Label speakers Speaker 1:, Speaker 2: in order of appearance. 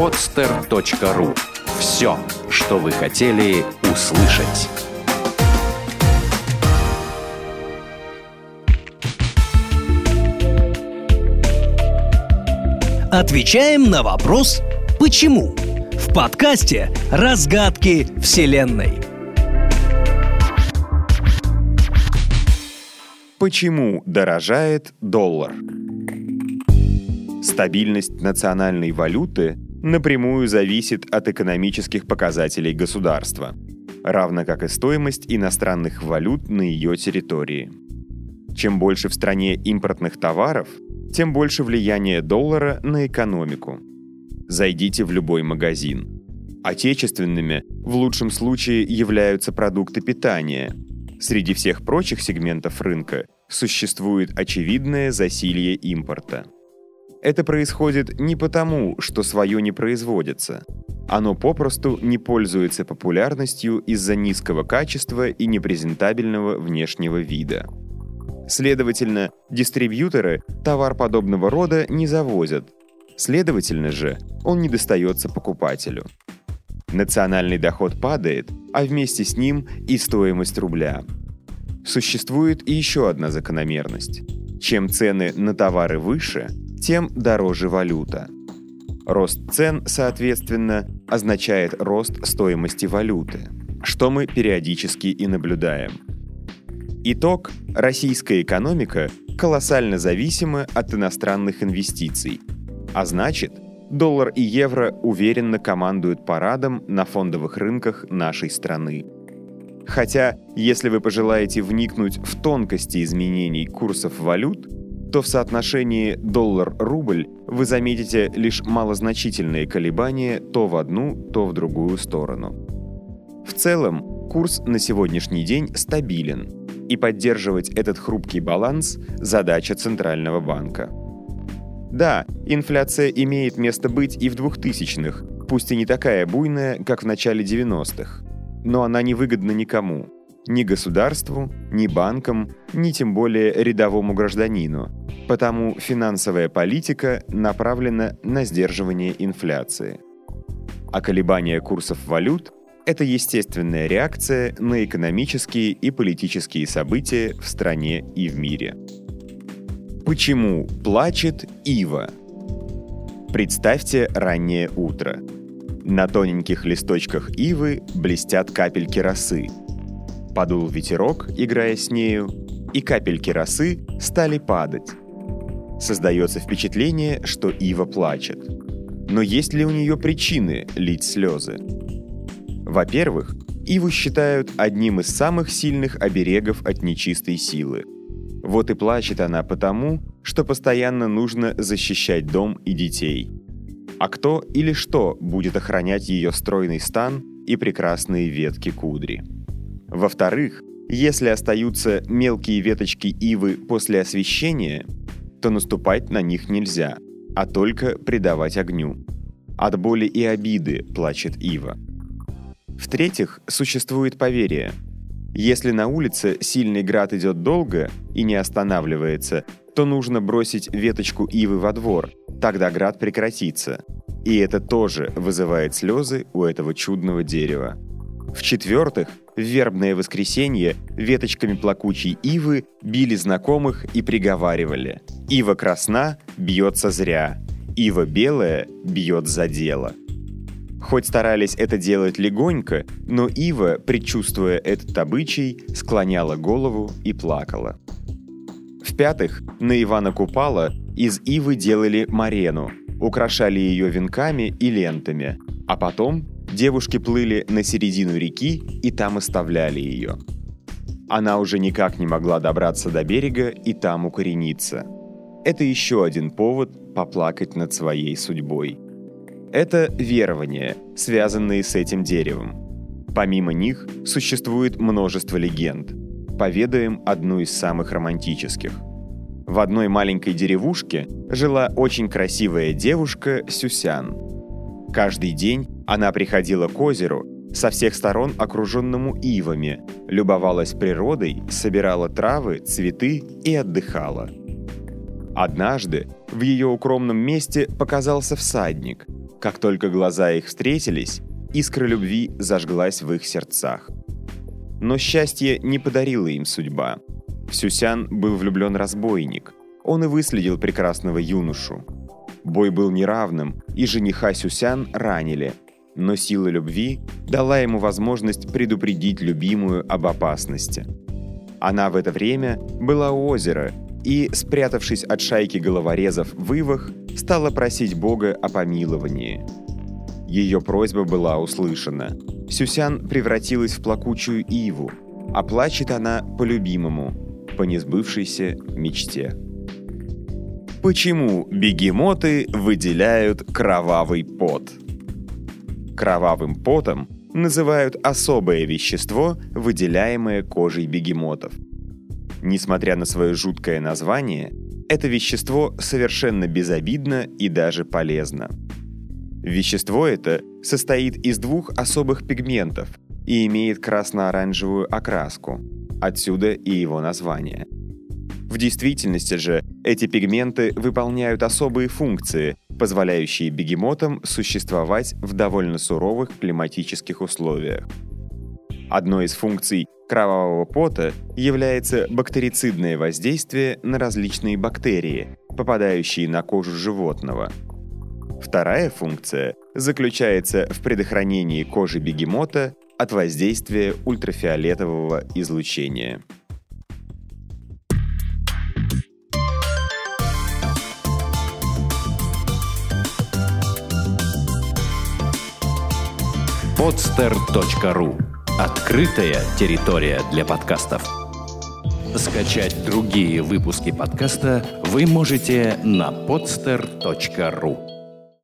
Speaker 1: podster.ru. Все, что вы хотели услышать.
Speaker 2: Отвечаем на вопрос «Почему?» в подкасте «Разгадки Вселенной».
Speaker 3: Почему дорожает доллар? Стабильность национальной валюты напрямую зависит от экономических показателей государства, равно как и стоимость иностранных валют на ее территории. Чем больше в стране импортных товаров, тем больше влияние доллара на экономику. Зайдите в любой магазин. Отечественными в лучшем случае являются продукты питания – Среди всех прочих сегментов рынка существует очевидное засилье импорта. Это происходит не потому, что свое не производится. Оно попросту не пользуется популярностью из-за низкого качества и непрезентабельного внешнего вида. Следовательно, дистрибьюторы товар подобного рода не завозят. Следовательно же, он не достается покупателю. Национальный доход падает, а вместе с ним и стоимость рубля. Существует и еще одна закономерность. Чем цены на товары выше, тем дороже валюта. Рост цен, соответственно, означает рост стоимости валюты, что мы периодически и наблюдаем. Итог – российская экономика колоссально зависима от иностранных инвестиций, а значит – доллар и евро уверенно командуют парадом на фондовых рынках нашей страны. Хотя, если вы пожелаете вникнуть в тонкости изменений курсов валют, то в соотношении доллар-рубль вы заметите лишь малозначительные колебания то в одну, то в другую сторону. В целом, курс на сегодняшний день стабилен, и поддерживать этот хрупкий баланс – задача Центрального банка. Да, инфляция имеет место быть и в 2000-х, пусть и не такая буйная, как в начале 90-х. Но она не выгодна никому. Ни государству, ни банкам, ни тем более рядовому гражданину. Потому финансовая политика направлена на сдерживание инфляции. А колебания курсов валют – это естественная реакция на экономические и политические события в стране и в мире. Почему плачет ива? Представьте раннее утро. На тоненьких листочках ивы блестят капельки росы. Подул ветерок, играя с нею, и капельки росы стали падать. Создается впечатление, что ива плачет. Но есть ли у нее причины лить слезы? Во-первых, иву считают одним из самых сильных оберегов от нечистой силы – вот и плачет она потому, что постоянно нужно защищать дом и детей. А кто или что будет охранять ее стройный стан и прекрасные ветки кудри? Во-вторых, если остаются мелкие веточки ивы после освещения, то наступать на них нельзя, а только придавать огню. От боли и обиды плачет ива. В-третьих, существует поверье – если на улице сильный град идет долго и не останавливается, то нужно бросить веточку ивы во двор, тогда град прекратится. И это тоже вызывает слезы у этого чудного дерева. В-четвертых, в вербное воскресенье веточками плакучей ивы били знакомых и приговаривали «Ива красна, бьется зря, ива белая, бьет за дело». Хоть старались это делать легонько, но Ива, предчувствуя этот обычай, склоняла голову и плакала. В-пятых, на Ивана Купала из Ивы делали марену, украшали ее венками и лентами, а потом девушки плыли на середину реки и там оставляли ее. Она уже никак не могла добраться до берега и там укорениться. Это еще один повод поплакать над своей судьбой – это верования, связанные с этим деревом. Помимо них существует множество легенд. Поведаем одну из самых романтических. В одной маленькой деревушке жила очень красивая девушка Сюсян. Каждый день она приходила к озеру, со всех сторон окруженному ивами, любовалась природой, собирала травы, цветы и отдыхала. Однажды в ее укромном месте показался всадник – Как только глаза их встретились, искра любви зажглась в их сердцах. Но счастье не подарила им судьба. В Сюсян был влюблен разбойник. Он и выследил прекрасного юношу. Бой был неравным, и жениха Сюсян ранили, но сила любви дала ему возможность предупредить любимую об опасности. Она в это время была у озера и, спрятавшись от шайки головорезов в ивах, стала просить Бога о помиловании. Ее просьба была услышана. Сюсян превратилась в плакучую иву, а плачет она по любимому, по несбывшейся мечте. Почему бегемоты выделяют кровавый пот? Кровавым потом называют особое вещество, выделяемое кожей бегемотов. Несмотря на свое жуткое название, это вещество совершенно безобидно и даже полезно. Вещество это состоит из двух особых пигментов и имеет красно-оранжевую окраску, отсюда и его название. В действительности же эти пигменты выполняют особые функции, позволяющие бегемотам существовать в довольно суровых климатических условиях. Одной из функций кровавого пота является бактерицидное воздействие на различные бактерии, попадающие на кожу животного. Вторая функция заключается в предохранении кожи бегемота от воздействия ультрафиолетового излучения.
Speaker 1: podster.ru Открытая территория для подкастов. Скачать другие выпуски подкаста вы можете на podster.ru